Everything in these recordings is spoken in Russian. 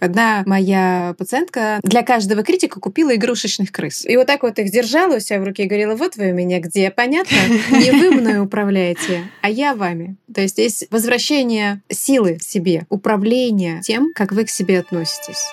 Одна моя пациентка для каждого критика купила игрушечных крыс. И вот так вот их держала у себя в руке и говорила, вот вы у меня где, понятно? Не вы мной управляете, а я вами. То есть есть возвращение силы себе, управление тем, как вы к себе относитесь.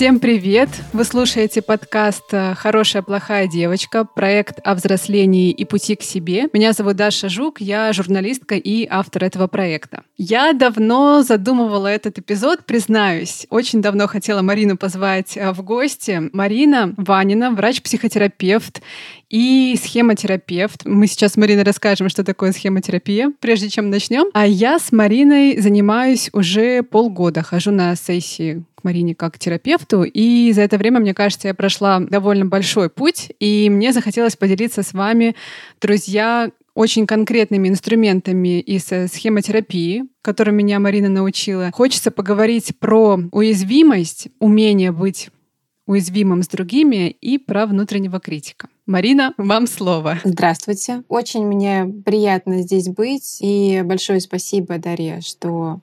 Всем привет! Вы слушаете подкаст э, «Хорошая плохая девочка», проект о взрослении и пути к себе. Меня зовут Даша Жук, я журналистка и автор этого проекта. Я давно задумывала этот эпизод, признаюсь. Очень давно хотела Марину позвать э, в гости. Марина Ванина, врач-психотерапевт и схемотерапевт. Мы сейчас с Мариной расскажем, что такое схемотерапия, прежде чем начнем. А я с Мариной занимаюсь уже полгода. Хожу на сессии Марине как терапевту, и за это время, мне кажется, я прошла довольно большой путь, и мне захотелось поделиться с вами, друзья, очень конкретными инструментами из э, схемотерапии, которым меня Марина научила. Хочется поговорить про уязвимость, умение быть уязвимым с другими и про внутреннего критика. Марина, вам слово. Здравствуйте. Очень мне приятно здесь быть. И большое спасибо, Дарья, что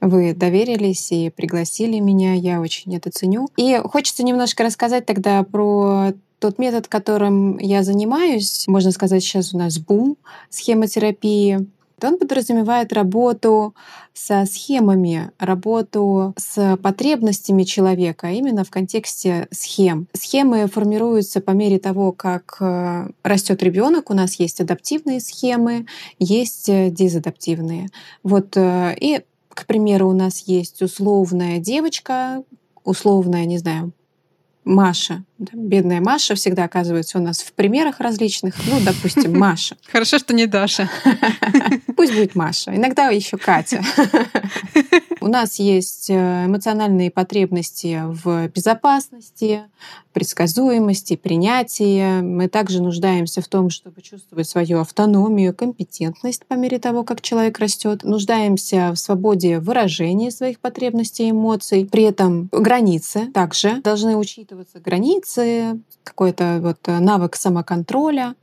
вы доверились и пригласили меня. Я очень это ценю. И хочется немножко рассказать тогда про тот метод, которым я занимаюсь. Можно сказать, сейчас у нас бум схемотерапии. Он подразумевает работу со схемами, работу с потребностями человека, именно в контексте схем. Схемы формируются по мере того, как э, растет ребенок. У нас есть адаптивные схемы, есть э, дезадаптивные. Вот э, и к примеру, у нас есть условная девочка, условная, не знаю, Маша. Бедная Маша всегда оказывается у нас в примерах различных. Ну, допустим, Маша. Хорошо, что не Даша. Пусть будет Маша. Иногда еще Катя. У нас есть э, эмоциональные потребности в безопасности, предсказуемости, принятии. Мы также нуждаемся в том, чтобы чувствовать свою автономию, компетентность по мере того, как человек растет. Нуждаемся в свободе выражения своих потребностей и эмоций. При этом границы также должны учитываться. Границы, какой-то вот навык самоконтроля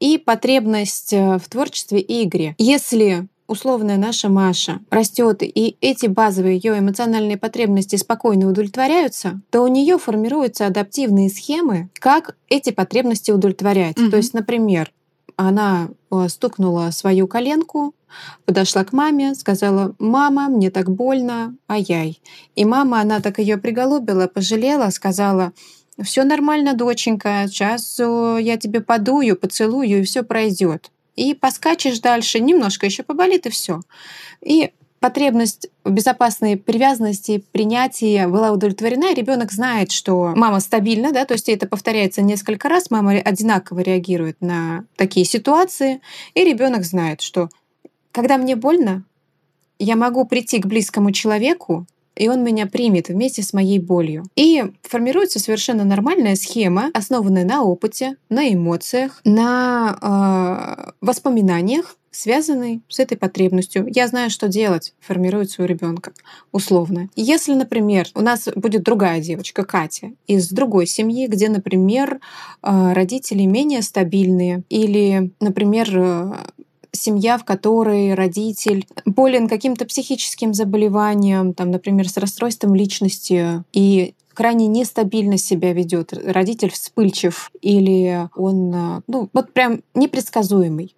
и потребность э, в творчестве и игре. Если условная наша Маша растет, и эти базовые ее эмоциональные потребности спокойно удовлетворяются, то у нее формируются адаптивные схемы, как эти потребности удовлетворять. Mm-hmm. То есть, например, она э, стукнула свою коленку, подошла к маме, сказала, мама, мне так больно, ай-яй. И мама, она так ее приголубила, пожалела, сказала, все нормально, доченька, сейчас э, я тебе подую, поцелую, и все пройдет и поскачешь дальше, немножко еще поболит, и все. И потребность в безопасной привязанности, принятии была удовлетворена, и ребенок знает, что мама стабильна, да, то есть это повторяется несколько раз, мама одинаково реагирует на такие ситуации, и ребенок знает, что когда мне больно, я могу прийти к близкому человеку, и он меня примет вместе с моей болью. И формируется совершенно нормальная схема, основанная на опыте, на эмоциях, на э, воспоминаниях, связанный с этой потребностью. Я знаю, что делать, формируется у ребенка условно. Если, например, у нас будет другая девочка, Катя, из другой семьи, где, например, э, родители менее стабильные, или, например, семья, в которой родитель болен каким-то психическим заболеванием, там, например, с расстройством личности, и крайне нестабильно себя ведет, родитель вспыльчив или он, ну, вот прям непредсказуемый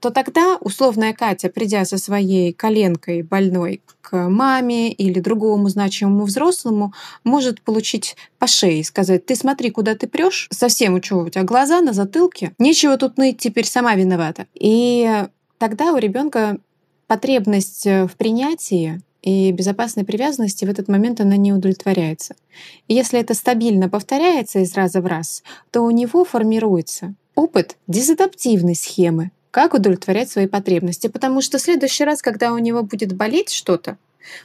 то тогда условная Катя, придя со своей коленкой больной к маме или другому значимому взрослому, может получить по шее и сказать, ты смотри, куда ты прешь, совсем у чего у тебя глаза на затылке, нечего тут ныть, теперь сама виновата. И тогда у ребенка потребность в принятии и безопасной привязанности в этот момент она не удовлетворяется. И если это стабильно повторяется из раза в раз, то у него формируется опыт дезадаптивной схемы, как удовлетворять свои потребности. Потому что в следующий раз, когда у него будет болеть что-то,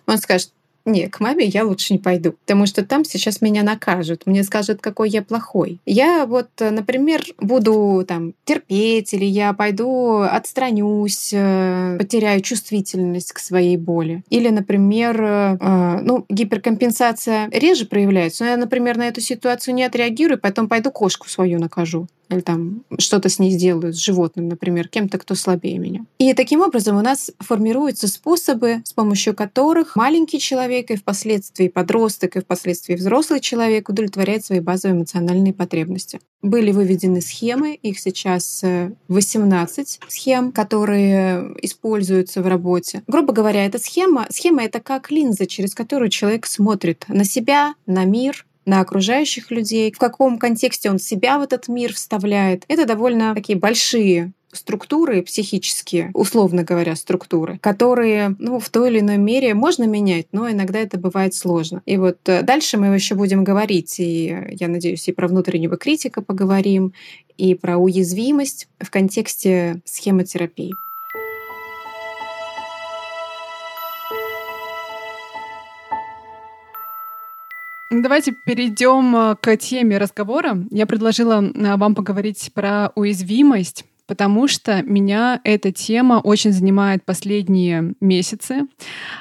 он скажет, Не, к маме я лучше не пойду, потому что там сейчас меня накажут, мне скажут, какой я плохой. Я вот, например, буду там терпеть, или я пойду отстранюсь, э, потеряю чувствительность к своей боли. Или, например, э, ну, гиперкомпенсация реже проявляется, но я, например, на эту ситуацию не отреагирую, потом пойду кошку свою накажу или там что-то с ней сделают, с животным, например, кем-то, кто слабее меня. И таким образом у нас формируются способы, с помощью которых маленький человек и впоследствии подросток и впоследствии взрослый человек удовлетворяет свои базовые эмоциональные потребности. Были выведены схемы, их сейчас 18 э, схем, которые используются в работе. Грубо говоря, эта схема, схема — это как линза, через которую человек смотрит на себя, на мир, на окружающих людей, в каком контексте он себя в этот мир вставляет. Это довольно такие большие структуры психические, условно говоря, структуры, которые ну, в той или иной мере можно менять, но иногда это бывает сложно. И вот э, дальше мы еще будем говорить, и я надеюсь, и про внутреннего критика поговорим, и про уязвимость в контексте схемотерапии. Давайте перейдем э, к теме разговора. Я предложила э, вам поговорить про уязвимость потому что меня эта тема очень занимает последние месяцы.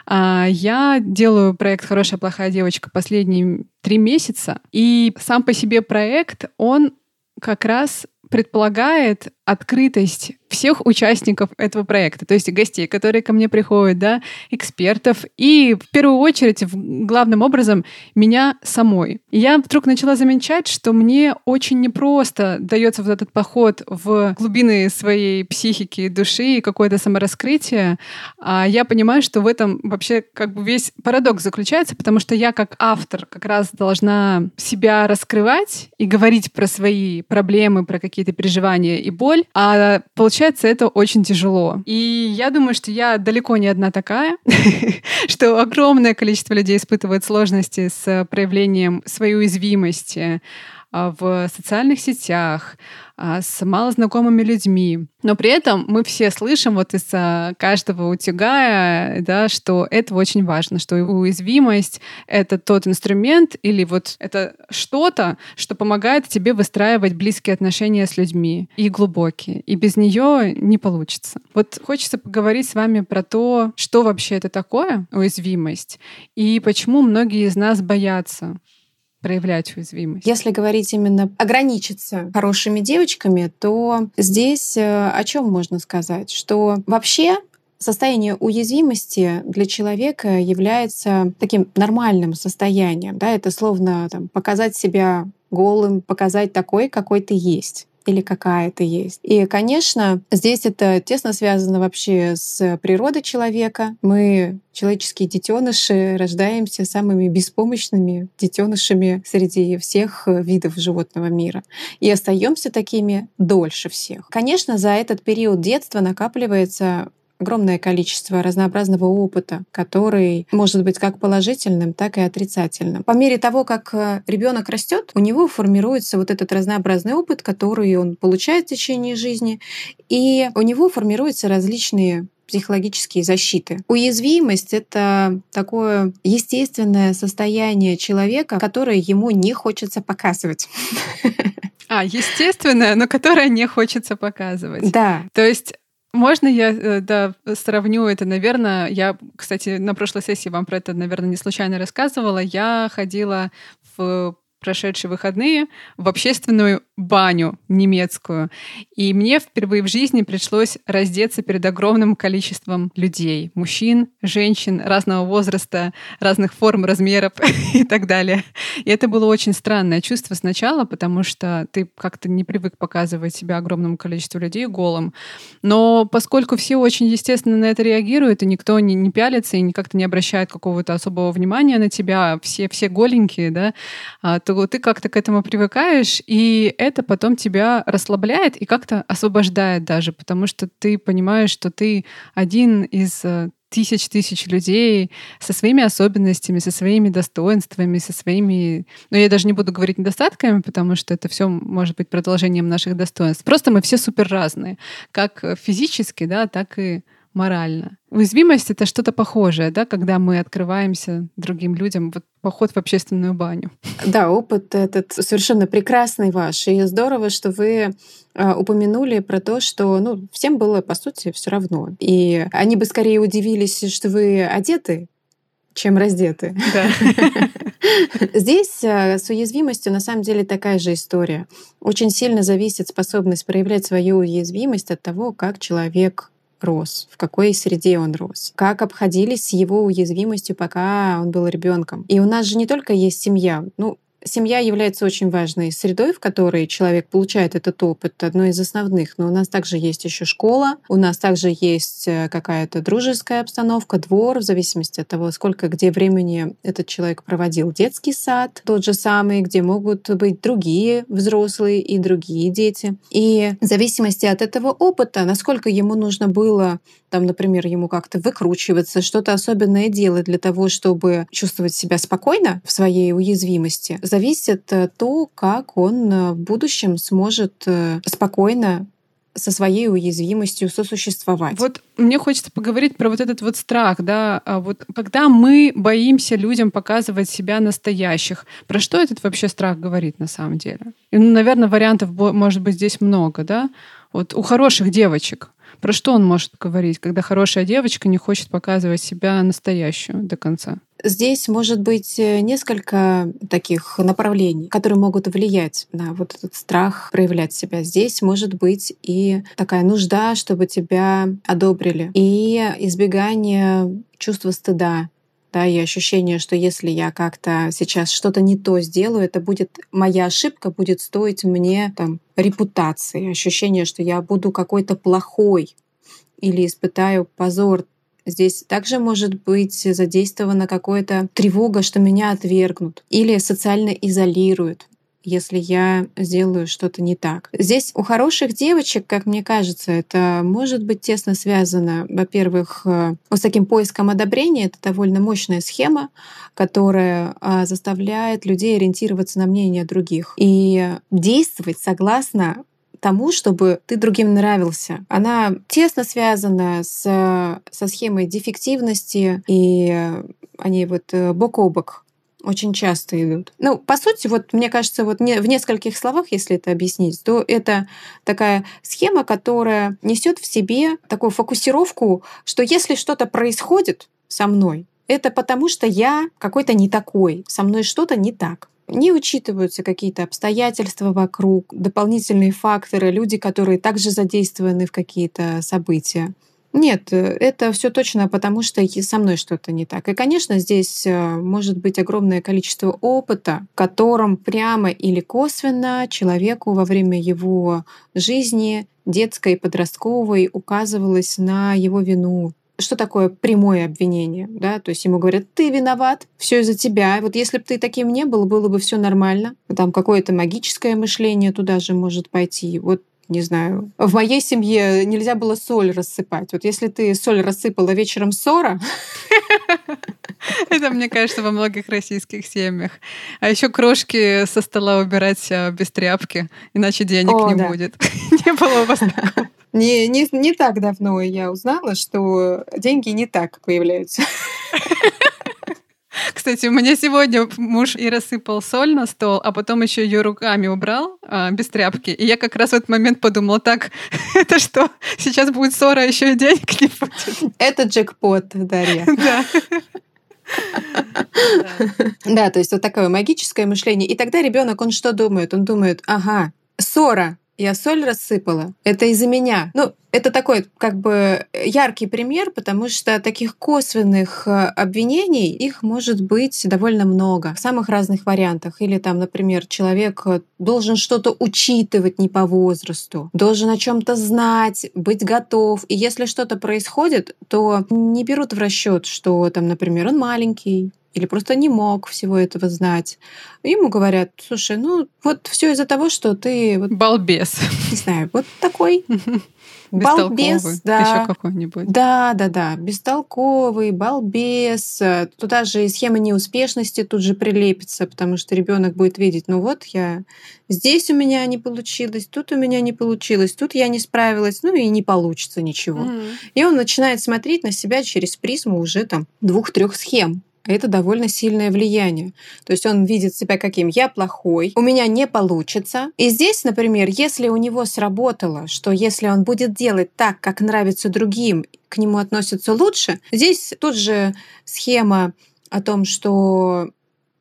А, я делаю проект «Хорошая, плохая девочка» последние три месяца, и сам по себе проект, он как раз предполагает открытость всех участников этого проекта, то есть гостей, которые ко мне приходят, да, экспертов, и в первую очередь, главным образом, меня самой. И я вдруг начала замечать, что мне очень непросто дается вот этот поход в глубины своей психики, души и какое-то самораскрытие. А я понимаю, что в этом вообще как бы весь парадокс заключается, потому что я как автор как раз должна себя раскрывать и говорить про свои проблемы, про какие-то переживания и боль, а получается это очень тяжело. И я думаю, что я далеко не одна такая, что огромное количество людей испытывает сложности с проявлением своей уязвимости в социальных сетях, а, с малознакомыми людьми. Но при этом мы все слышим вот из каждого утюга, да, что это очень важно, что уязвимость — это тот инструмент или вот это что-то, что помогает тебе выстраивать близкие отношения с людьми и глубокие. И без нее не получится. Вот хочется поговорить с вами про то, что вообще это такое, уязвимость, и почему многие из нас боятся проявлять уязвимость? Если говорить именно ограничиться хорошими девочками, то здесь э, о чем можно сказать? Что вообще состояние уязвимости для человека является таким нормальным состоянием. Да? Это словно там, показать себя голым, показать такой, какой ты есть или какая-то есть. И, конечно, здесь это тесно связано вообще с природой человека. Мы, человеческие детеныши, рождаемся самыми беспомощными детенышами среди всех видов животного мира. И остаемся такими дольше всех. Конечно, за этот период детства накапливается огромное количество разнообразного опыта, который может быть как положительным, так и отрицательным. По мере того, как э, ребенок растет, у него формируется вот этот разнообразный опыт, который он получает в течение жизни, и у него формируются различные психологические защиты. Уязвимость — это такое естественное состояние человека, которое ему не хочется показывать. А, естественное, но которое не хочется показывать. Да. То есть можно я э, да, сравню это, наверное, я, кстати, на прошлой сессии вам про это, наверное, не случайно рассказывала. Я ходила в прошедшие выходные в общественную баню немецкую. И мне впервые в жизни пришлось раздеться перед огромным количеством людей. Мужчин, женщин разного возраста, разных форм, размеров и так далее. И это было очень странное чувство сначала, потому что ты как-то не привык показывать себя огромному количеству людей голым. Но поскольку все очень естественно на это реагируют, и никто не, не пялится и как-то не обращает какого-то особого внимания на тебя, все, все голенькие, да, а, то ты как-то к этому привыкаешь, и это потом тебя расслабляет и как-то освобождает даже, потому что ты понимаешь, что ты один из э, тысяч тысяч людей со своими особенностями, со своими достоинствами, со своими... Ну, я даже не буду говорить недостатками, потому что это все может быть продолжением наших достоинств. Просто мы все супер разные, как физически, да, так и морально. Уязвимость — это что-то похожее, да, когда мы открываемся другим людям, вот поход в общественную баню. Да, опыт этот совершенно прекрасный ваш. И здорово, что вы а, упомянули про то, что ну, всем было, по сути, все равно. И они бы скорее удивились, что вы одеты, чем раздеты. Да. Здесь а, с уязвимостью на самом деле такая же история. Очень сильно зависит способность проявлять свою уязвимость от того, как человек рос, в какой среде он рос, как обходились с его уязвимостью, пока он был ребенком. И у нас же не только есть семья, ну, Семья является очень важной средой, в которой человек получает этот опыт, одной из основных. Но у нас также есть еще школа, у нас также есть э, какая-то дружеская обстановка, двор, в зависимости от того, сколько где времени этот человек проводил. Детский сад тот же самый, где могут быть другие взрослые и другие дети. И в зависимости от этого опыта, насколько ему нужно было там, например, ему как-то выкручиваться, что-то особенное делать для того, чтобы чувствовать себя спокойно в своей уязвимости, зависит э, то, как он э, в будущем сможет э, спокойно со своей уязвимостью сосуществовать. Вот мне хочется поговорить про вот этот вот страх, да, а вот когда мы боимся людям показывать себя настоящих, про что этот вообще страх говорит на самом деле? И, ну, наверное, вариантов может быть здесь много, да. Вот у хороших девочек про что он может говорить, когда хорошая девочка не хочет показывать себя настоящую до конца? Здесь может быть э, несколько таких направлений, которые могут влиять на вот этот страх проявлять себя. Здесь может быть и такая нужда, чтобы тебя одобрили, и избегание чувства стыда, да, и ощущение, что если я как-то сейчас что-то не то сделаю, это будет моя ошибка, будет стоить мне там репутации, ощущение, что я буду какой-то плохой или испытаю позор. Здесь также может быть задействована какая-то тревога, что меня отвергнут или социально изолируют если я сделаю что-то не так. Здесь у хороших девочек, как мне кажется, это может быть тесно связано, во-первых, э, с таким поиском одобрения. Это довольно мощная схема, которая а, заставляет людей ориентироваться на мнение других и действовать согласно тому, чтобы ты другим нравился. Она тесно связана с, со схемой дефективности, и они вот э, бок о бок очень часто идут. Ну, по сути, вот мне кажется, вот не, в нескольких словах, если это объяснить, то это такая схема, которая несет в себе такую фокусировку, что если что-то происходит со мной, это потому, что я какой-то не такой, со мной что-то не так. Не учитываются какие-то обстоятельства вокруг, дополнительные факторы, люди, которые также задействованы в какие-то события. Нет, э, это все точно потому, что со мной что-то не так. И, конечно, здесь э, может быть огромное количество опыта, которым прямо или косвенно человеку во время его жизни детской и подростковой указывалось на его вину, что такое прямое обвинение, да, то есть ему говорят, ты виноват, все из-за тебя, вот если бы ты таким не был, было бы все нормально, там какое-то магическое мышление туда же может пойти, вот не знаю, в моей семье нельзя было соль рассыпать. Вот если ты соль рассыпала вечером ссора, это, мне кажется, во многих российских семьях. А еще крошки со стола убирать а, без тряпки, иначе денег О, не да. будет. Не было у вас такого? Не, не, не так давно я узнала, что деньги не так появляются. Кстати, у меня сегодня муж и рассыпал соль на стол, а потом еще ее руками убрал а, без тряпки. И я как раз в этот момент подумала, так, это что, сейчас будет ссора, а еще и денег не будет. Это джекпот, Дарья. Да. Да, то есть вот такое магическое мышление. И тогда ребенок, он что думает? Он думает, ага, ссора, я соль рассыпала. Это из-за меня. Ну, это такой как бы яркий пример, потому что таких косвенных э, обвинений, их может быть довольно много в самых разных вариантах. Или там, например, человек э, должен что-то учитывать не по возрасту, должен о чем-то знать, быть готов. И если что-то происходит, то не берут в расчет, что там, например, он маленький, или просто не мог всего этого знать. Ему говорят, слушай, ну вот все из-за того, что ты... Вот, Балбес. Не знаю, вот такой балбес, да. Еще какой-нибудь. Да, да, да. Бестолковый, балбес. Туда же и схема неуспешности тут же прилепится, потому что ребенок будет видеть, ну вот я здесь у меня не получилось, тут у меня не получилось, тут я не справилась, ну и не получится ничего. Mm-hmm. И он начинает смотреть на себя через призму уже там двух-трех схем это довольно сильное влияние. То есть он видит себя каким «я плохой», «у меня не получится». И здесь, например, если у него сработало, что если он будет делать так, как нравится другим, к нему относятся лучше, здесь тут же схема о том, что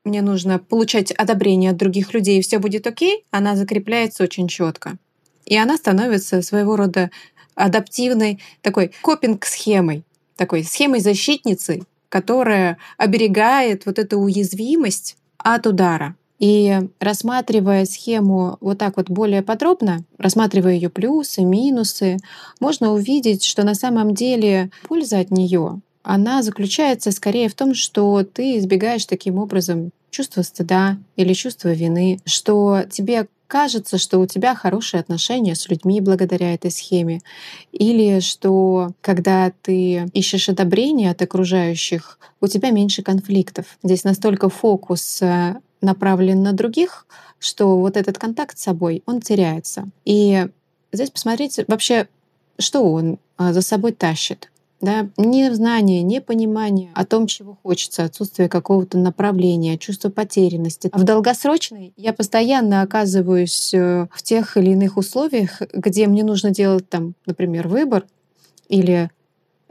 мне нужно получать одобрение от других людей, и все будет окей, она закрепляется очень четко. И она становится своего рода адаптивной такой копинг-схемой, такой схемой защитницы, которая оберегает вот эту уязвимость от удара. И рассматривая схему вот так вот более подробно, рассматривая ее плюсы, минусы, можно увидеть, что на самом деле польза от нее, она заключается скорее в том, что ты избегаешь таким образом чувства стыда или чувства вины, что тебе кажется, что у тебя хорошие отношения с людьми благодаря этой схеме, или что когда ты ищешь одобрение от окружающих, у тебя меньше конфликтов. Здесь настолько фокус э, направлен на других, что вот этот контакт с собой, он теряется. И здесь посмотрите вообще, что он э, за собой тащит да, не знание, не понимание о том, чего хочется, отсутствие какого-то направления, чувство потерянности. А в долгосрочной я постоянно оказываюсь э, в тех или иных условиях, где мне нужно делать там, например, выбор, или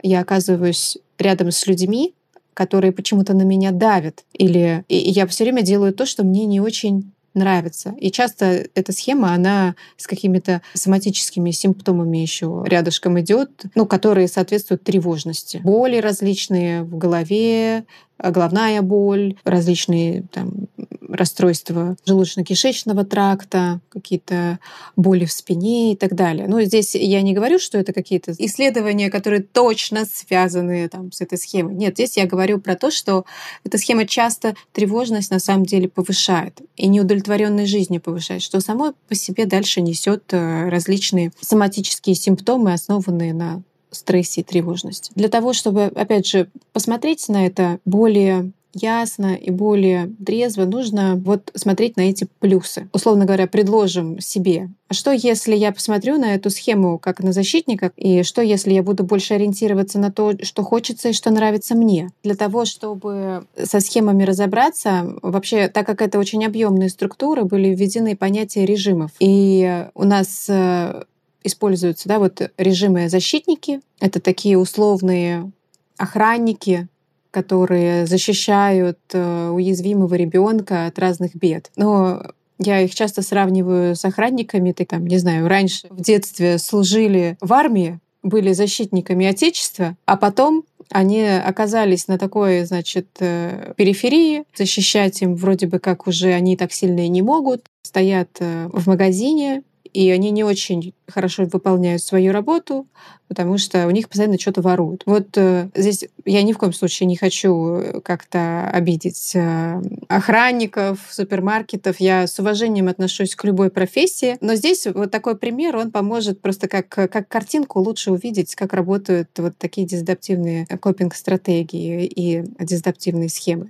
я оказываюсь рядом с людьми, которые почему-то на меня давят, или я все время делаю то, что мне не очень нравится. И часто эта схема, она с какими-то соматическими симптомами еще рядышком идет, ну, которые соответствуют тревожности. Боли различные в голове, головная боль, различные там, расстройства желудочно-кишечного тракта, какие-то боли в спине и так далее. Но здесь я не говорю, что это какие-то исследования, которые точно связаны там, с этой схемой. Нет, здесь я говорю про то, что эта схема часто тревожность на самом деле повышает и неудовлетворенность жизнью повышает, что само по себе дальше несет э, различные соматические симптомы, основанные на стрессе и тревожности. Для того, чтобы, опять же, посмотреть на это более ясно и более трезво нужно вот смотреть на эти плюсы. Условно говоря, предложим себе, а что если я посмотрю на эту схему как на защитника, и что если я буду больше ориентироваться на то, что хочется и что нравится мне? Для того, чтобы со схемами разобраться, вообще, так как это очень объемные структуры, были введены понятия режимов. И у нас э, используются да, вот режимы защитники. Это такие условные охранники, которые защищают э, уязвимого ребенка от разных бед. Но я их часто сравниваю с охранниками. Ты там, не знаю, раньше в детстве служили в армии, были защитниками Отечества, а потом они оказались на такой, значит, э, периферии, защищать им вроде бы как уже они так сильно и не могут, стоят э, в магазине, и они не очень хорошо выполняют свою работу, потому что у них постоянно что-то воруют. Вот э, здесь я ни в коем случае не хочу э, как-то обидеть э, охранников, супермаркетов. Я с уважением отношусь к любой профессии, но здесь вот такой пример, он поможет просто как, как картинку лучше увидеть, как работают вот такие дезадаптивные копинг-стратегии и дезадаптивные схемы.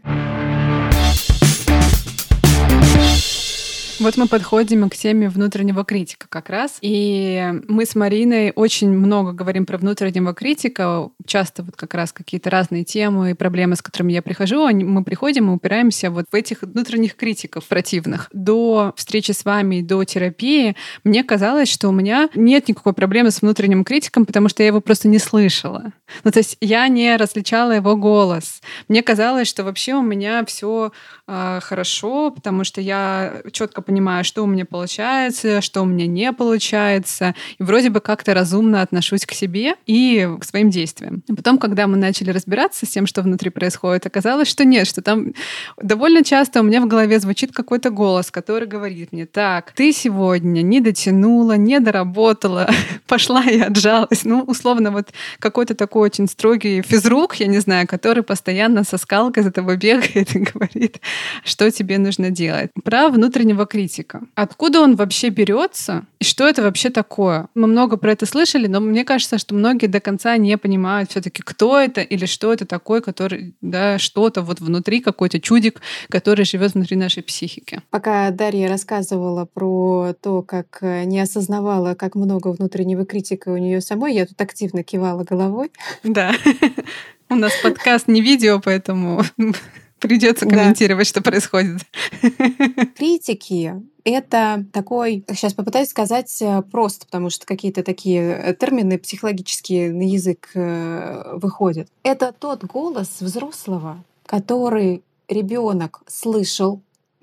Вот мы подходим к теме внутреннего критика как раз. И мы с Мариной очень много говорим про внутреннего критика. Часто вот как раз какие-то разные темы и проблемы, с которыми я прихожу, мы приходим и упираемся вот в этих внутренних критиков противных. До встречи с вами, до терапии, мне казалось, что у меня нет никакой проблемы с внутренним критиком, потому что я его просто не слышала. Ну, то есть я не различала его голос. Мне казалось, что вообще у меня все э, хорошо, потому что я четко понимаю, что у меня получается, что у меня не получается, и вроде бы как-то разумно отношусь к себе и к своим действиям. Потом, когда мы начали разбираться с тем, что внутри происходит, оказалось, что нет, что там довольно часто у меня в голове звучит какой-то голос, который говорит мне, так, ты сегодня не дотянула, не доработала, пошла и отжалась. Ну, условно, вот какой-то такой очень строгий физрук, я не знаю, который постоянно со скалкой за тобой бегает и говорит, что тебе нужно делать. Про внутреннего критика. Откуда он вообще берется и что это вообще такое? Мы много про это слышали, но мне кажется, что многие до конца не понимают все-таки, кто это или что это такое, который, да, что-то вот внутри, какой-то чудик, который живет внутри нашей психики. Пока Дарья рассказывала про то, как э, не осознавала, как много внутреннего критика у нее самой, я тут активно кивала головой. Да. У нас подкаст не видео, поэтому придется комментировать, да. что происходит. Критики — это такой, сейчас попытаюсь сказать э, просто, потому что какие-то такие э, термины психологические на язык э, выходят. Это тот голос взрослого, который ребенок слышал,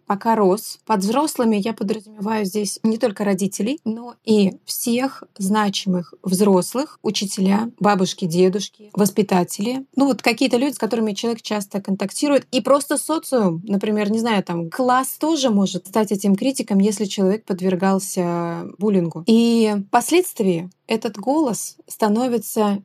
пока рос. Под взрослыми я подразумеваю здесь не только родителей, но и всех значимых взрослых, учителя, бабушки, дедушки, воспитатели. Ну вот какие-то люди, с которыми человек часто контактирует. И просто социум, например, не знаю, там класс тоже может стать этим критиком, если человек подвергался буллингу. И впоследствии этот голос становится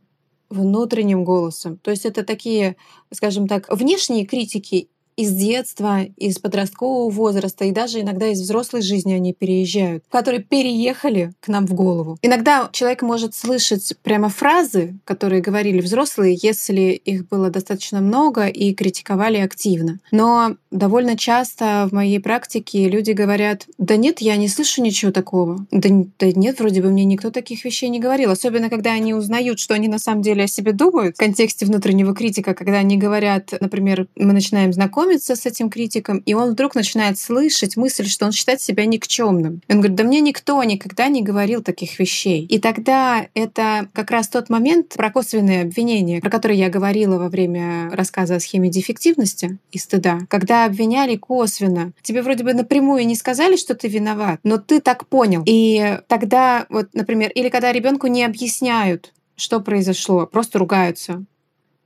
внутренним голосом. То есть это такие, скажем так, внешние критики из детства, из подросткового возраста и даже иногда из взрослой жизни они переезжают, которые переехали к нам в голову. Иногда человек может слышать прямо фразы, которые говорили взрослые, если их было достаточно много и критиковали активно. Но довольно часто в моей практике люди говорят, да нет, я не слышу ничего такого. Да, да нет, вроде бы мне никто таких вещей не говорил. Особенно, когда они узнают, что они на самом деле о себе думают в контексте внутреннего критика, когда они говорят, например, мы начинаем знакомиться знакомится с этим критиком, и он вдруг начинает слышать мысль, что он считает себя никчемным. Он говорит, да мне никто никогда не говорил таких вещей. И тогда это как раз тот момент про косвенные обвинения, про которые я говорила во время рассказа о схеме дефективности и стыда, когда обвиняли косвенно. Тебе вроде бы напрямую не сказали, что ты виноват, но ты так понял. И тогда, вот, например, или когда ребенку не объясняют, что произошло, просто ругаются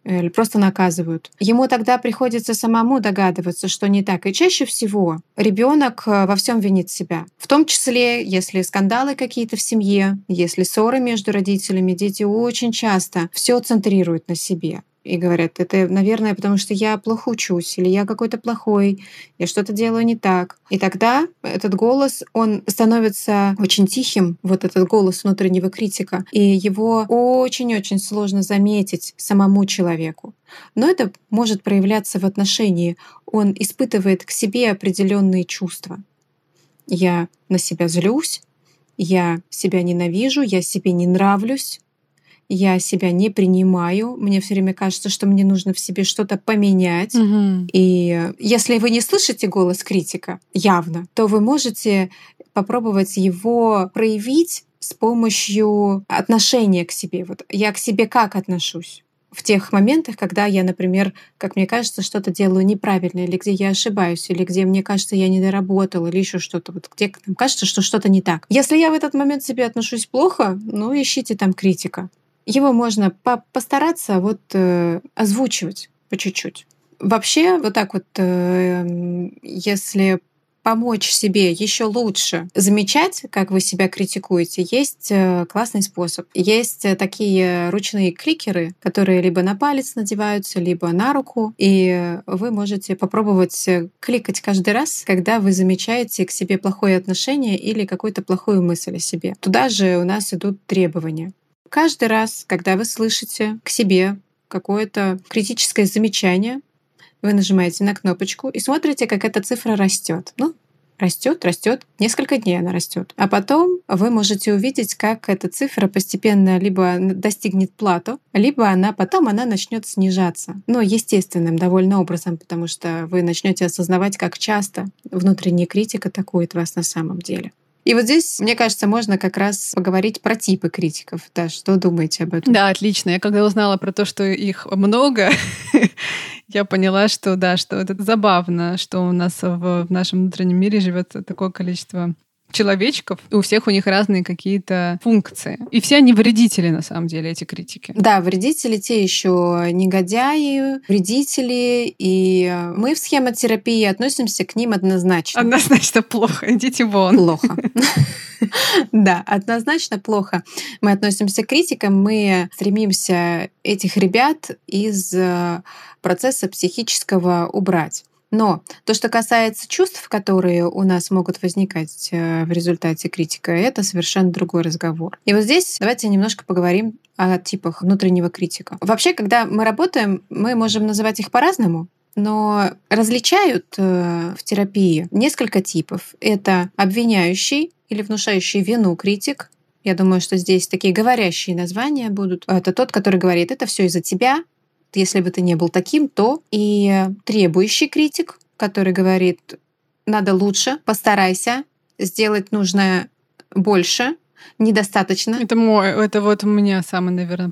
или просто наказывают. Ему тогда приходится самому догадываться, что не так. И чаще всего ребенок э, во всем винит себя. В том числе, если скандалы какие-то в семье, если ссоры между родителями, дети очень часто все центрируют на себе и говорят, это, наверное, потому что я плохо учусь, или я какой-то плохой, я что-то делаю не так. И тогда этот голос, он становится очень тихим, вот этот голос внутреннего критика, и его очень-очень сложно заметить самому человеку. Но это может проявляться в отношении. Он испытывает к себе определенные чувства. Я на себя злюсь, я себя ненавижу, я себе не нравлюсь, я себя не принимаю, мне все время кажется, что мне нужно в себе что-то поменять. Угу. И если вы не слышите голос критика явно, то вы можете попробовать его проявить с помощью отношения к себе. Вот я к себе как отношусь? в тех моментах, когда я, например, как мне кажется, что-то делаю неправильно, или где я ошибаюсь, или где мне кажется, я не доработала, или еще что-то, вот где нам кажется, что что-то не так. Если я в этот момент себе отношусь плохо, ну ищите там критика его можно по постараться вот э, озвучивать по чуть-чуть. Вообще, вот так вот, э, если помочь себе еще лучше замечать, как вы себя критикуете, есть э, классный способ. Есть э, такие ручные кликеры, которые либо на палец надеваются, либо на руку, и вы можете попробовать э, кликать каждый раз, когда вы замечаете к себе плохое отношение или какую-то плохую мысль о себе. Туда же у нас идут требования. Каждый раз, когда вы слышите к себе какое-то критическое замечание, вы нажимаете на кнопочку и смотрите, как эта цифра растет. Ну, растет, растет, несколько дней она растет. А потом вы можете увидеть, как эта цифра постепенно либо достигнет плату, либо она потом она начнет снижаться. Но естественным довольно образом, потому что вы начнете осознавать, как часто внутренняя критика атакует вас на самом деле. И вот здесь, мне кажется, можно как раз поговорить про типы критиков. Да, что думаете об этом? Да, отлично. Я когда узнала про то, что их много, я поняла, что да, что это забавно, что у нас в, в нашем внутреннем мире живет такое количество человечков, и у всех у них разные какие-то функции. И все они вредители, на самом деле, эти критики. Да, вредители те еще негодяи, вредители, и мы в схемотерапии относимся к ним однозначно. Однозначно плохо, идите вон. Плохо. Да, однозначно плохо. Мы относимся к критикам, мы стремимся этих ребят из э, процесса психического убрать. Но то, что касается чувств, которые у нас могут возникать э, в результате критика, это совершенно другой разговор. И вот здесь давайте немножко поговорим о типах внутреннего критика. Вообще, когда мы работаем, мы можем называть их по-разному, но различают э, в терапии несколько типов. Это обвиняющий или внушающий вину критик. Я думаю, что здесь такие говорящие названия будут. Это тот, который говорит, это все из-за тебя, если бы ты не был таким, то и требующий критик, который говорит, надо лучше, постарайся, сделать нужное больше, недостаточно. Это мой, это вот у меня самый, наверное,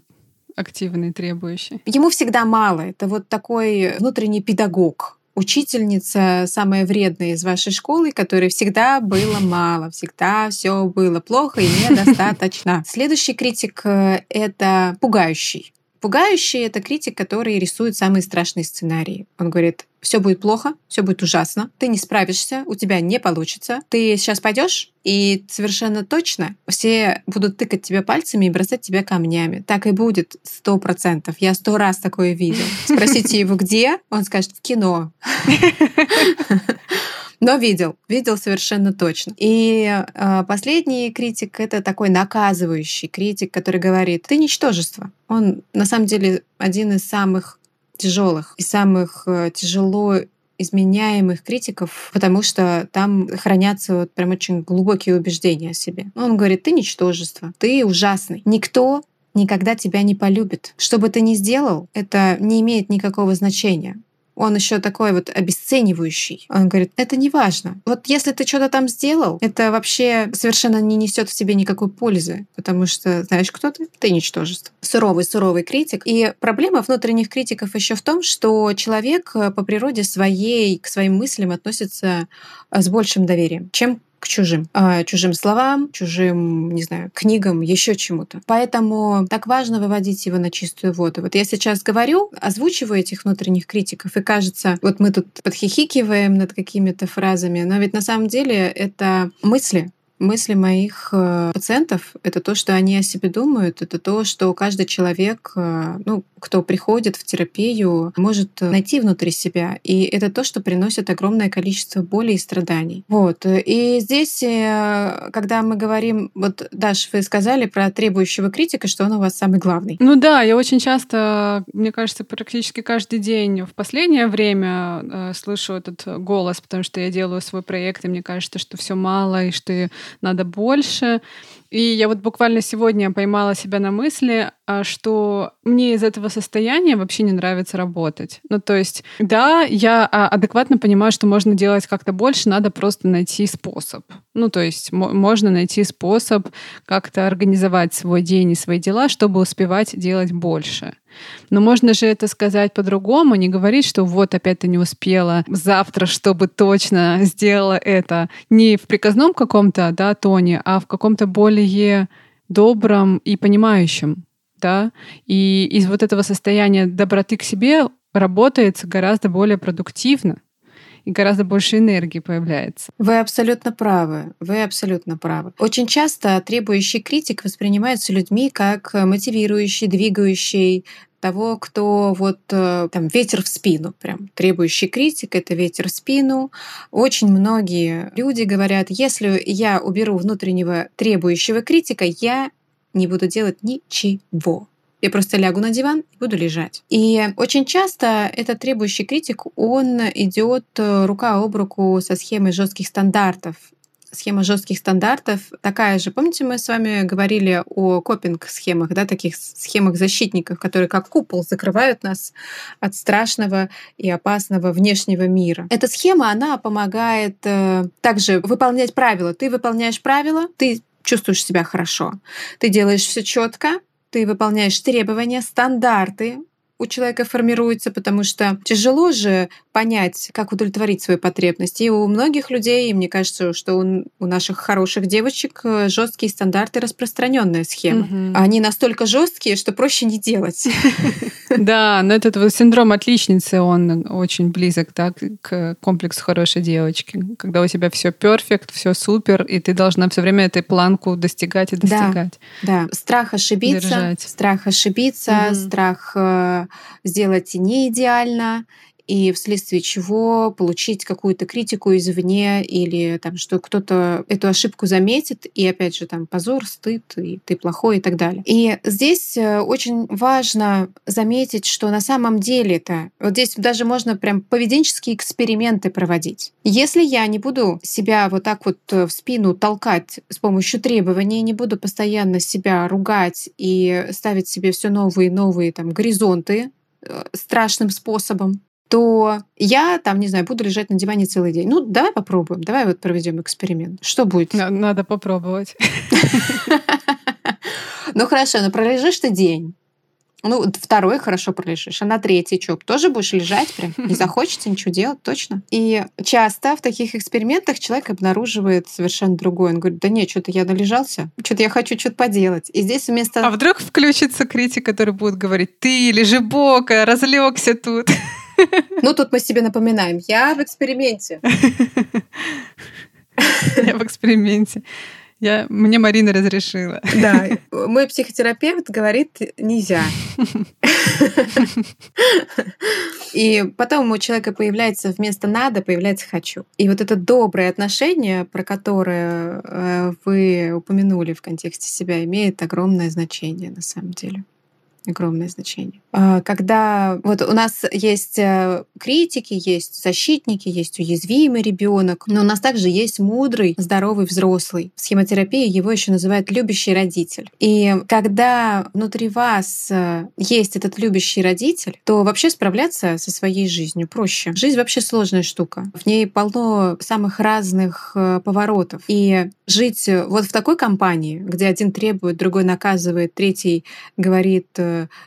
активный, требующий. Ему всегда мало. Это вот такой внутренний педагог, учительница самая вредная из вашей школы, которой всегда было мало, всегда все было плохо и недостаточно. Следующий критик э, — это пугающий. Пугающий — это критик, который рисует самые страшные сценарии. Он говорит, все будет плохо, все будет ужасно, ты не справишься, у тебя не получится, ты сейчас пойдешь, и совершенно точно все будут тыкать тебя пальцами и бросать тебя камнями. Так и будет сто процентов. Я сто раз такое видел. Спросите его, где? Он скажет, в кино. Но видел, видел совершенно точно. И э, последний критик это такой наказывающий критик, который говорит: ты ничтожество. Он на самом деле один из самых тяжелых и самых э, тяжело изменяемых критиков, потому что там хранятся вот прям очень глубокие убеждения о себе. Он говорит, ты ничтожество, ты ужасный. Никто никогда тебя не полюбит. Что бы ты ни сделал, это не имеет никакого значения он еще такой вот обесценивающий. Он говорит, это не важно. Вот если ты что-то там сделал, это вообще совершенно не несет в себе никакой пользы, потому что знаешь, кто ты? Ты ничтожество. Суровый, суровый критик. И проблема внутренних критиков еще в том, что человек э, по природе своей к своим мыслям относится э, с большим доверием, чем к чужим, а, чужим словам, чужим, не знаю, книгам, еще чему-то. Поэтому так важно выводить его на чистую воду. Вот я сейчас говорю, озвучиваю этих внутренних критиков, и кажется, вот мы тут подхихикиваем над какими-то фразами, но ведь на самом деле это мысли, мысли моих э, пациентов — это то, что они о себе думают, это то, что каждый человек, э, ну, кто приходит в терапию, может найти внутри себя. И это то, что приносит огромное количество боли и страданий. Вот. И здесь, э, когда мы говорим, вот, Даш, вы сказали про требующего критика, что он у вас самый главный. Ну да, я очень часто, мне кажется, практически каждый день в последнее время слышу этот голос, потому что я делаю свой проект, и мне кажется, что все мало, и что надо больше. И я вот буквально сегодня поймала себя на мысли, что мне из этого состояния вообще не нравится работать. Ну, то есть, да, я а, адекватно понимаю, что можно делать как-то больше, надо просто найти способ. Ну, то есть, можно найти способ как-то организовать свой день и свои дела, чтобы успевать делать больше. Но можно же это сказать по-другому, не говорить, что вот опять ты не успела завтра, чтобы точно сделала это. Не в приказном каком-то да, тоне, а в каком-то более добром и понимающем да, и из вот этого состояния доброты к себе работается гораздо более продуктивно и гораздо больше энергии появляется. Вы абсолютно правы. Вы абсолютно правы. Очень часто требующий критик воспринимается людьми как мотивирующий, двигающий, того, кто вот э, там ветер в спину, прям требующий критик, это ветер в спину. Очень многие люди говорят, если я уберу внутреннего требующего критика, я не буду делать ничего. Я просто лягу на диван и буду лежать. И очень часто этот требующий критик, он идет э, рука об руку со схемой жестких стандартов, схема жестких стандартов такая же. Помните, мы с вами говорили о копинг-схемах, да, таких схемах защитников, которые как купол закрывают нас от страшного и опасного внешнего мира. Эта схема, она помогает э, также выполнять правила. Ты выполняешь правила, ты чувствуешь себя хорошо. Ты делаешь все четко, ты выполняешь требования, стандарты, у человека формируется, потому что тяжело же понять, как удовлетворить свои потребности. И у многих людей, и мне кажется, что у, у наших хороших девочек э, жесткие стандарты распространенная схема. Угу. Они настолько жесткие, что проще не делать. Да, но этот синдром отличницы, он очень близок да, к комплексу хорошей девочки. Когда у тебя все перфект, все супер, и ты должна все время этой планку достигать и достигать. Да, да. страх ошибиться, Держать. страх ошибиться, угу. страх э, сделать не идеально, и вследствие чего получить какую-то критику извне или там, что кто-то эту ошибку заметит, и опять же там позор, стыд, и ты плохой и так далее. И здесь э, очень важно заметить, что на самом деле это вот здесь даже можно прям поведенческие эксперименты проводить. Если я не буду себя вот так вот э, в спину толкать с помощью требований, не буду постоянно себя ругать и ставить себе все новые и новые там горизонты, Э, страшным способом, то я там, не знаю, буду лежать на диване целый день. Ну, давай попробуем, давай вот проведем эксперимент. Что будет? Надо попробовать. Ну хорошо, но пролежишь ты день. Ну, второй хорошо пролежишь, а на третий что, тоже будешь лежать прям? Не захочется ничего делать, точно? И часто в таких экспериментах человек обнаруживает совершенно другое. Он говорит, да нет, что-то я належался, что-то я хочу что-то поделать. И здесь вместо... А вдруг включится критик, который будет говорить, ты лежи бока, разлегся тут. Ну, тут мы себе напоминаем, я в эксперименте. Я в эксперименте. Я, мне Марина разрешила. Да, мой психотерапевт говорит, нельзя. И потом у человека появляется вместо «надо» появляется «хочу». И вот это доброе отношение, про которое э, вы упомянули в контексте себя, имеет огромное значение на самом деле огромное значение. А, когда вот у нас есть э, критики, есть защитники, есть уязвимый ребенок, но у нас также есть мудрый, здоровый взрослый. В схемотерапии его еще называют любящий родитель. И когда внутри вас э, есть этот любящий родитель, то вообще справляться со своей жизнью проще. Жизнь вообще сложная штука. В ней полно самых разных э, поворотов. И жить вот в такой компании, где один требует, другой наказывает, третий говорит,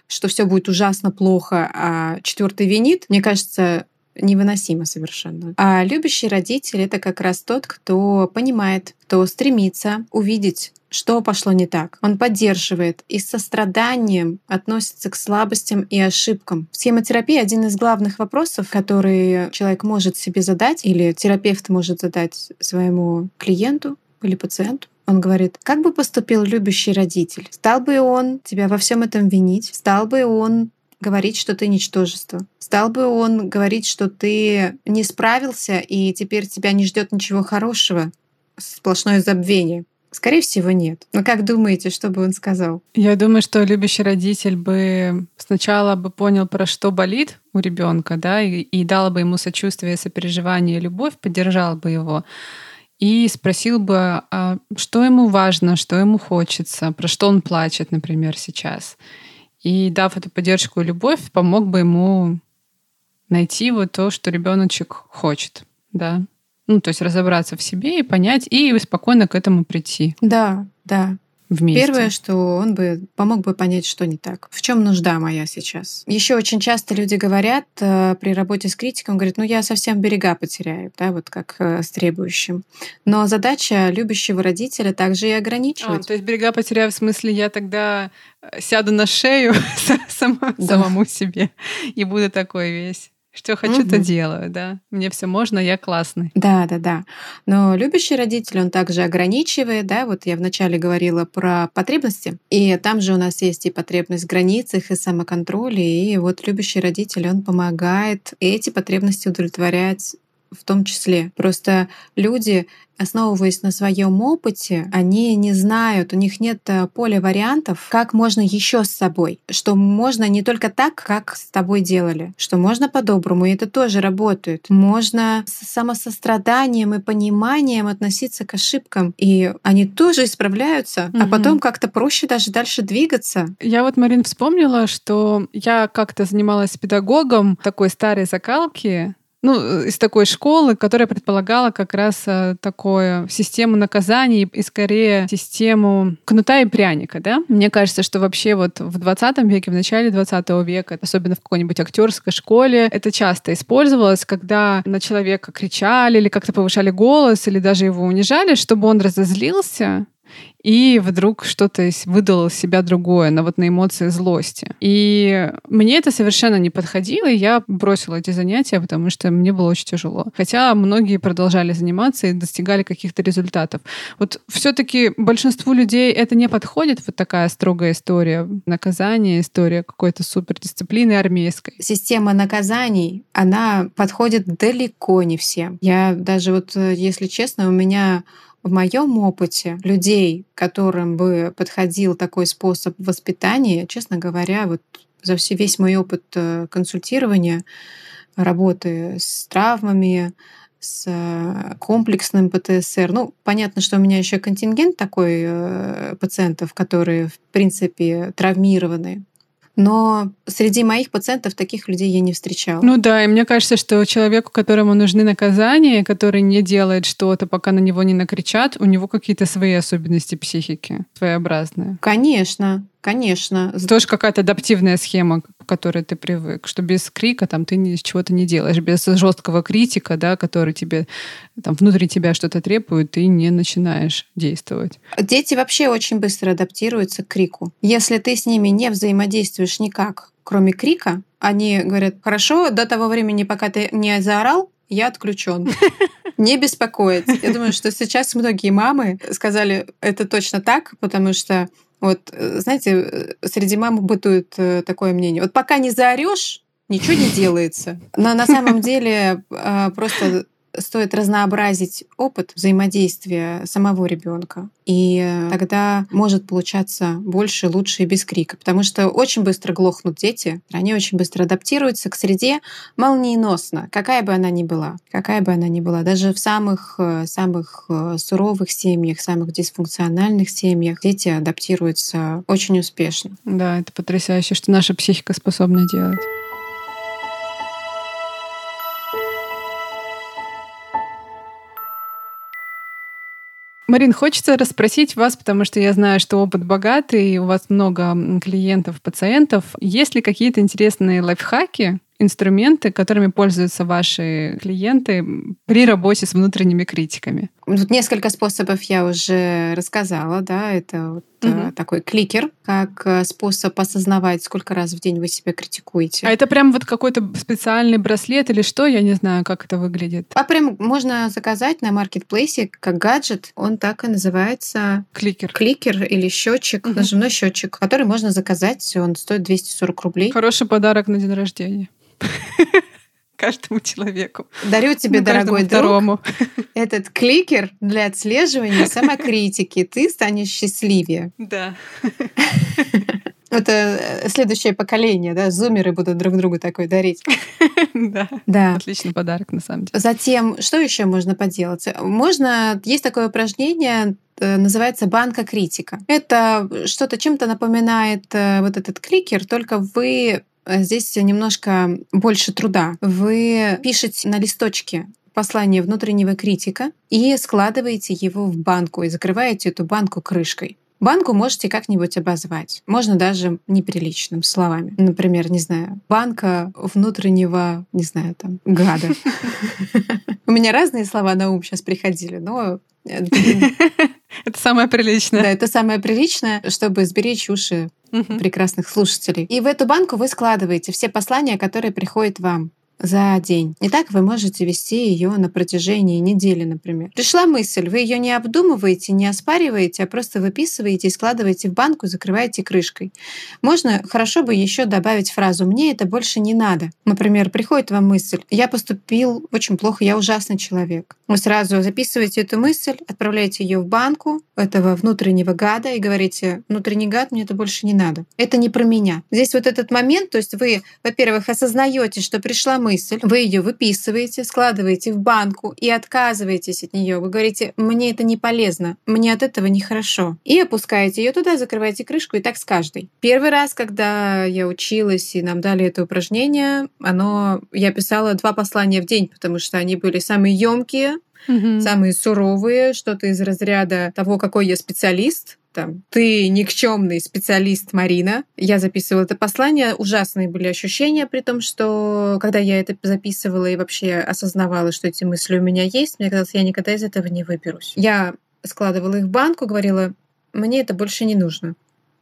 что все будет ужасно плохо, а четвертый винит, мне кажется, невыносимо совершенно. А любящий родитель — это как раз тот, кто понимает, кто стремится увидеть что пошло не так. Он поддерживает и с состраданием относится к слабостям и ошибкам. В схемотерапии один из главных вопросов, который человек может себе задать или терапевт может задать своему клиенту или пациенту, он говорит, как бы поступил любящий родитель? Стал бы он тебя во всем этом винить? Стал бы он говорить, что ты ничтожество? Стал бы он говорить, что ты не справился и теперь тебя не ждет ничего хорошего? Сплошное забвение. Скорее всего, нет. Но как думаете, что бы он сказал? Я думаю, что любящий родитель бы сначала бы понял, про что болит у ребенка, да, и, и дал бы ему сочувствие, сопереживание, любовь, поддержал бы его и спросил бы, а что ему важно, что ему хочется, про что он плачет, например, сейчас. И дав эту поддержку и любовь, помог бы ему найти вот то, что ребеночек хочет, да. Ну, то есть разобраться в себе и понять, и спокойно к этому прийти. Да, да вместе. Первое, что он бы помог бы понять, что не так. В чем нужда моя сейчас? Еще очень часто люди говорят э, при работе с критиком, говорят, ну я совсем берега потеряю, да, вот как э, с требующим. Но задача любящего родителя также и ограничивать. А, то есть берега потеряю в смысле я тогда э, сяду на шею сама, да. самому себе и буду такой весь. Что хочу, угу. то делаю, да. Мне все можно, я классный. Да, да, да. Но любящий родитель, он также ограничивает, да. Вот я вначале говорила про потребности, и там же у нас есть и потребность в границах, и самоконтроле, и вот любящий родитель, он помогает эти потребности удовлетворять в том числе. Просто люди основываясь на своем опыте, они не знают, у них нет э, поля вариантов, как можно еще с собой, что можно не только так, как с тобой делали, что можно по-доброму, и это тоже работает. Можно с самосостраданием и пониманием относиться к ошибкам, и они тоже исправляются, угу. а потом как-то проще даже дальше двигаться. Я вот, Марин, вспомнила, что я как-то занималась педагогом такой старой закалки, ну, из такой школы, которая предполагала как раз э, такую систему наказаний и скорее систему кнута и пряника, да? Мне кажется, что вообще вот в 20 веке, в начале 20 века, особенно в какой-нибудь актерской школе, это часто использовалось, когда на человека кричали или как-то повышали голос, или даже его унижали, чтобы он разозлился, и вдруг что-то выдало себя другое, на вот на эмоции злости. И мне это совершенно не подходило, и я бросила эти занятия, потому что мне было очень тяжело. Хотя многие продолжали заниматься и достигали каких-то результатов. Вот все-таки большинству людей это не подходит, вот такая строгая история наказания, история какой-то супердисциплины армейской. Система наказаний, она подходит далеко не всем. Я даже вот, э, если честно, у меня в моем опыте людей, которым бы подходил такой способ воспитания, честно говоря, вот за все, весь мой опыт э, консультирования, работы с травмами, с э, комплексным ПТСР. Ну, понятно, что у меня еще контингент такой э, пациентов, которые, в принципе, травмированы но среди моих пациентов таких людей я не встречала. Ну да, и мне кажется, что человеку, которому нужны наказания, который не делает что-то, пока на него не накричат, у него какие-то свои особенности психики, своеобразные. Конечно, Конечно. Тоже какая-то адаптивная схема, к которой ты привык, что без крика там ты чего-то не делаешь, без жесткого критика, да, который тебе там внутри тебя что-то требует, ты не начинаешь действовать. Дети вообще очень быстро адаптируются к крику. Если ты с ними не взаимодействуешь никак, кроме крика, они говорят, хорошо, до того времени, пока ты не заорал, я отключен. Не беспокоить. Я думаю, что сейчас многие мамы сказали это точно так, потому что вот, э, знаете, э, среди мам бытует э, такое мнение. Вот пока не заорешь, ничего не делается. Но на самом деле просто стоит разнообразить опыт взаимодействия самого ребенка. И тогда может получаться больше, лучше и без крика. Потому что очень быстро глохнут дети, они очень быстро адаптируются к среде молниеносно, какая бы она ни была. Какая бы она ни была. Даже в самых, самых суровых семьях, самых дисфункциональных семьях дети адаптируются очень успешно. Да, это потрясающе, что наша психика способна делать. Марин, хочется расспросить вас, потому что я знаю, что опыт богатый, и у вас много клиентов, пациентов. Есть ли какие-то интересные лайфхаки, инструменты, которыми пользуются ваши клиенты при работе с внутренними критиками? Тут несколько способов я уже рассказала, да, это вот угу. такой кликер, как э, способ осознавать, сколько раз в день вы себя критикуете. А это прям вот какой-то специальный браслет или что? Я не знаю, как это выглядит. А прям можно заказать на маркетплейсе как гаджет. Он так и называется. Кликер. Кликер или счетчик, угу. нажимной счетчик, который можно заказать. Он стоит 240 рублей. Хороший подарок на день рождения. каждому человеку. Дарю тебе, ну, дорогой друг, второму. этот кликер для отслеживания самокритики. Ты станешь счастливее. Да. Это э, следующее поколение, да, зумеры будут друг другу такой дарить. Да. Да. Отличный подарок, на самом деле. Затем, что еще можно поделать? Можно, есть такое упражнение, э, называется банка критика. Это что-то чем-то напоминает э, вот этот кликер, только вы здесь немножко больше труда. Вы пишете на листочке послание внутреннего критика и складываете его в банку и закрываете эту банку крышкой. Банку можете как-нибудь обозвать. Можно даже неприличным словами. Например, не знаю, банка внутреннего, не знаю, там, гада. У меня разные слова на ум сейчас приходили, но э, это самое приличное. Да, это самое приличное, чтобы сберечь уши прекрасных слушателей. И в эту банку вы складываете все послания, которые приходят вам. За день. И так вы можете вести ее на протяжении недели, например. Пришла мысль, вы ее не обдумываете, не оспариваете, а просто выписываете и складываете в банку, закрываете крышкой. Можно хорошо бы еще добавить фразу «мне это больше не надо». Например, приходит вам мысль «я поступил очень плохо, я ужасный человек». Вы сразу записываете эту мысль, отправляете ее в банку этого внутреннего гада и говорите «внутренний гад, мне это больше не надо». Это не про меня. Здесь вот этот момент, то есть вы, во-первых, осознаете, что пришла мысль, вы ее выписываете, складываете в банку и отказываетесь от нее. Вы говорите, мне это не полезно, мне от этого нехорошо. И опускаете ее туда, закрываете крышку, и так с каждой. Первый раз, когда я училась и нам дали это упражнение, оно, я писала два послания в день, потому что они были самые емкие, угу. самые суровые, что-то из разряда того, какой я специалист, там, ты никчемный специалист, Марина. Я записывала это послание. Ужасные были ощущения, при том, что когда я это записывала и вообще осознавала, что эти мысли у меня есть, мне казалось, я никогда из этого не выберусь. Я складывала их в банку, говорила, мне это больше не нужно.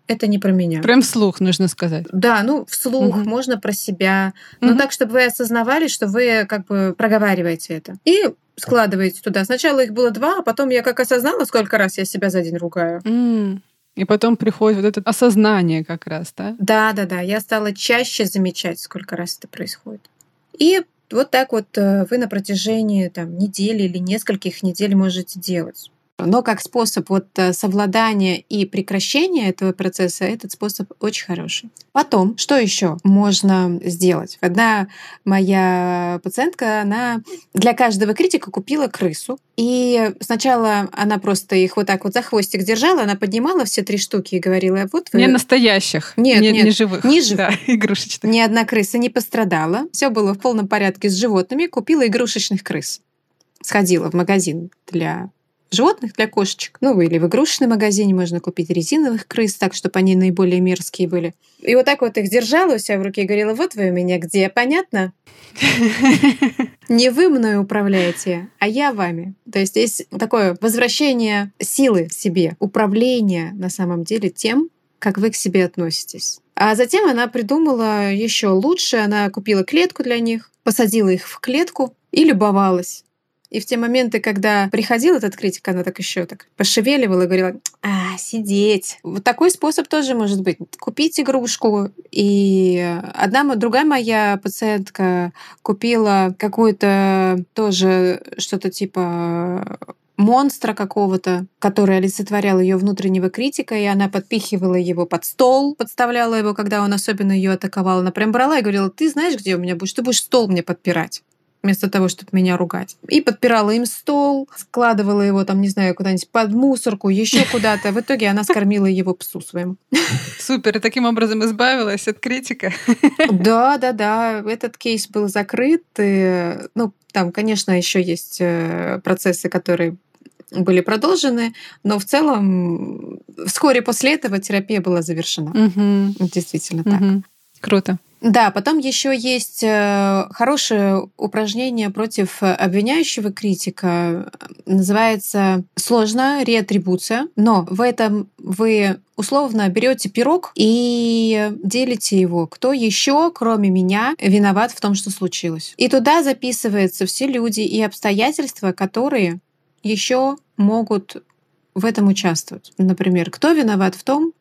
Это не про меня. Прям вслух нужно сказать. Да, ну вслух, угу. можно про себя. Но угу. так, чтобы вы осознавали, что вы как бы проговариваете это. И складываете туда. Сначала их было два, а потом я как осознала, сколько раз я себя за день ругаю. Mm. И потом приходит вот это осознание как раз, да? Да, да, да. Я стала чаще замечать, сколько раз это происходит. И вот так вот э, вы на протяжении там, недели или нескольких недель можете делать. Но как способ вот э, совладания и прекращения этого процесса, этот способ очень хороший. Потом, что еще можно сделать? Одна моя пациентка, она для каждого критика купила крысу. И сначала она просто их вот так вот за хвостик держала, она поднимала все три штуки и говорила, вот вы... Не настоящих, нет, не, нет, не живых. Не живых. Да, игрушечных. Ни одна крыса не пострадала. Все было в полном порядке с животными. Купила игрушечных крыс. Сходила в магазин для животных для кошечек. Ну, или в игрушечном магазине можно купить резиновых крыс, так, чтобы они наиболее мерзкие были. И вот так вот их держала у себя в руке и говорила, вот вы у меня где, понятно? Не вы мной управляете, а я вами. То есть здесь такое возвращение силы в себе, управление на самом деле тем, как вы к себе относитесь. А затем она придумала еще лучше. Она купила клетку для них, посадила их в клетку и любовалась. И в те моменты, когда приходил этот критик, она так еще так пошевеливала и говорила, а, сидеть. Вот такой способ тоже может быть. Купить игрушку. И одна, другая моя пациентка купила какую-то тоже что-то типа монстра какого-то, который олицетворял ее внутреннего критика, и она подпихивала его под стол, подставляла его, когда он особенно ее атаковал. Она прям брала и говорила, ты знаешь, где у меня будешь? Ты будешь стол мне подпирать вместо того, чтобы меня ругать. И подпирала им стол, складывала его там, не знаю, куда-нибудь под мусорку, еще куда-то. В итоге она скормила его псу своему. Супер, и таким образом избавилась от критика. Да, да, да. Этот кейс был закрыт. И, ну, там, конечно, еще есть э, процессы, которые были продолжены, но в целом вскоре после этого терапия была завершена. Угу. Действительно угу. так. Круто. Да, потом еще есть э, хорошее упражнение против обвиняющего критика. Называется сложно реатрибуция, но в этом вы условно берете пирог и делите его. Кто еще, кроме меня, виноват в том, что случилось? И туда записываются все люди и обстоятельства, которые еще могут в этом участвовать. Например, кто виноват в том,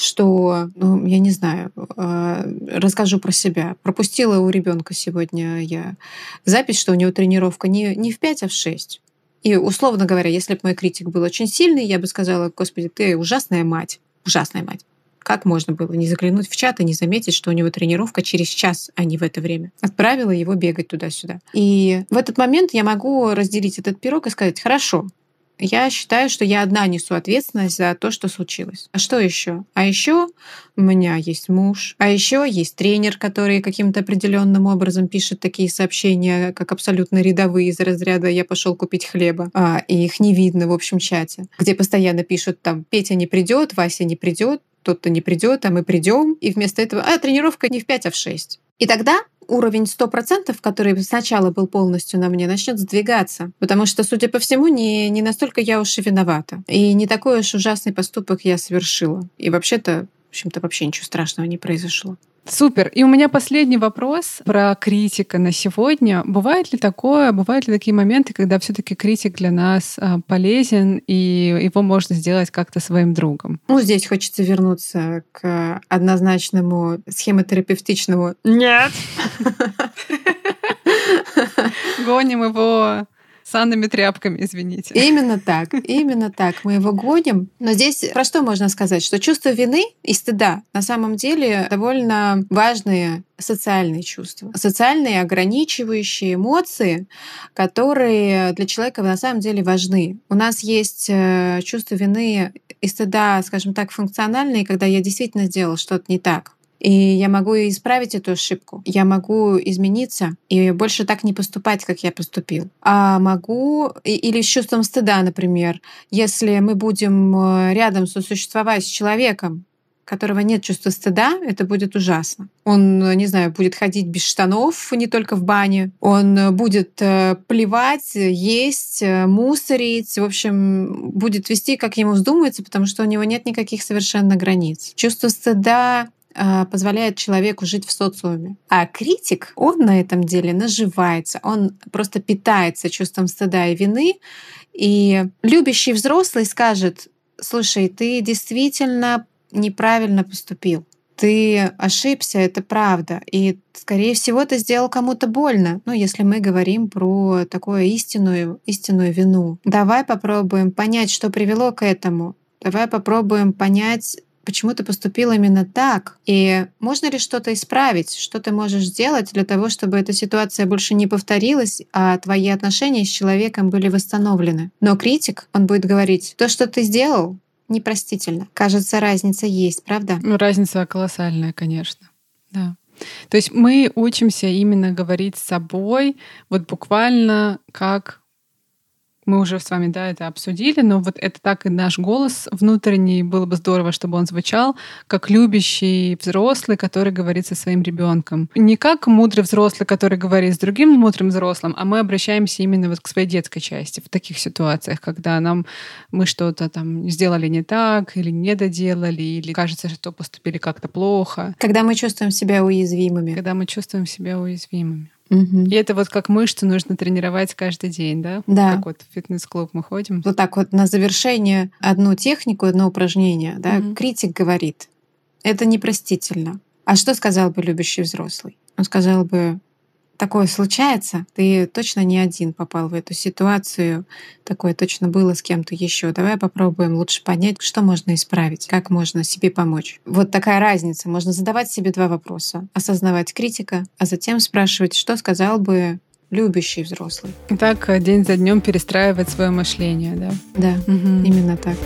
что, ну, я не знаю, а, расскажу про себя. Пропустила у ребенка сегодня я запись, что у него тренировка не, не в 5, а в 6. И, условно говоря, если бы мой критик был очень сильный, я бы сказала, господи, ты ужасная мать, ужасная мать. Как можно было не заглянуть в чат и не заметить, что у него тренировка через час, а не в это время? Отправила его бегать туда-сюда. И в этот момент я могу разделить этот пирог и сказать, хорошо, я считаю, что я одна несу ответственность за то, что случилось. А что еще? А еще у меня есть муж, а еще есть тренер, который каким-то определенным образом пишет такие сообщения, как абсолютно рядовые из разряда «я пошел купить хлеба», а, и их не видно в общем чате, где постоянно пишут там «Петя не придет, Вася не придет, тот-то не придет, а мы придем, и вместо этого «а, тренировка не в 5, а в 6». И тогда уровень 100%, который сначала был полностью на мне, начнет сдвигаться. Потому что, судя по всему, не, не настолько я уж и виновата. И не такой уж ужасный поступок я совершила. И вообще-то, в общем-то, вообще ничего страшного не произошло. Супер. И у меня последний вопрос про критика на сегодня. Бывает ли такое, бывают ли такие моменты, когда все-таки критик для нас а, полезен и его можно сделать как-то своим другом? Ну, здесь хочется вернуться к однозначному схемотерапевтичному «нет». Гоним его санными тряпками, извините. Именно так, именно так. Мы его гоним. Но здесь про что можно сказать? Что чувство вины и стыда на самом деле довольно важные социальные чувства, социальные ограничивающие эмоции, которые для человека на самом деле важны. У нас есть э, чувство вины и стыда, скажем так, функциональные, когда я действительно сделал что-то не так. И я могу исправить эту ошибку. Я могу измениться и больше так не поступать, как я поступил. А могу, или с чувством стыда, например, если мы будем э, рядом сосуществовать с человеком, которого нет чувства стыда, это будет ужасно. Он, не знаю, будет ходить без штанов не только в бане. Он будет э, плевать, есть, э, мусорить. В общем, будет вести, как ему вздумается, потому что у него нет никаких совершенно границ. Чувство стыда позволяет человеку жить в социуме. А критик, он на этом деле наживается, он просто питается чувством стыда и вины. И любящий взрослый скажет, слушай, ты действительно неправильно поступил. Ты ошибся, это правда. И, скорее всего, ты сделал кому-то больно. Ну, если мы говорим про такую истинную, истинную вину. Давай попробуем понять, что привело к этому. Давай попробуем понять, почему ты поступил именно так, и можно ли что-то исправить, что ты можешь сделать для того, чтобы эта ситуация больше не повторилась, а твои отношения с человеком были восстановлены. Но критик, он будет говорить, то, что ты сделал, непростительно. Кажется, разница есть, правда? Ну, разница колоссальная, конечно. Да. То есть мы учимся именно говорить с собой, вот буквально как мы уже с вами, да, это обсудили, но вот это так и наш голос внутренний, было бы здорово, чтобы он звучал как любящий взрослый, который говорит со своим ребенком. Не как мудрый взрослый, который говорит с другим мудрым взрослым, а мы обращаемся именно вот к своей детской части в таких ситуациях, когда нам мы что-то там сделали не так, или не доделали, или кажется, что поступили как-то плохо. Когда мы чувствуем себя уязвимыми. Когда мы чувствуем себя уязвимыми. Угу. И это вот как мышцы нужно тренировать каждый день, да? Да. Как вот в фитнес-клуб мы ходим. Вот так вот на завершение одну технику, одно упражнение, да, угу. критик говорит, это непростительно. А что сказал бы любящий взрослый? Он сказал бы, такое случается, ты точно не один попал в эту ситуацию, такое точно было с кем-то еще. Давай попробуем лучше понять, что можно исправить, как можно себе помочь. Вот такая разница. Можно задавать себе два вопроса. Осознавать критика, а затем спрашивать, что сказал бы любящий взрослый. И так э, день за днем перестраивать свое мышление, да? Да, угу. именно так.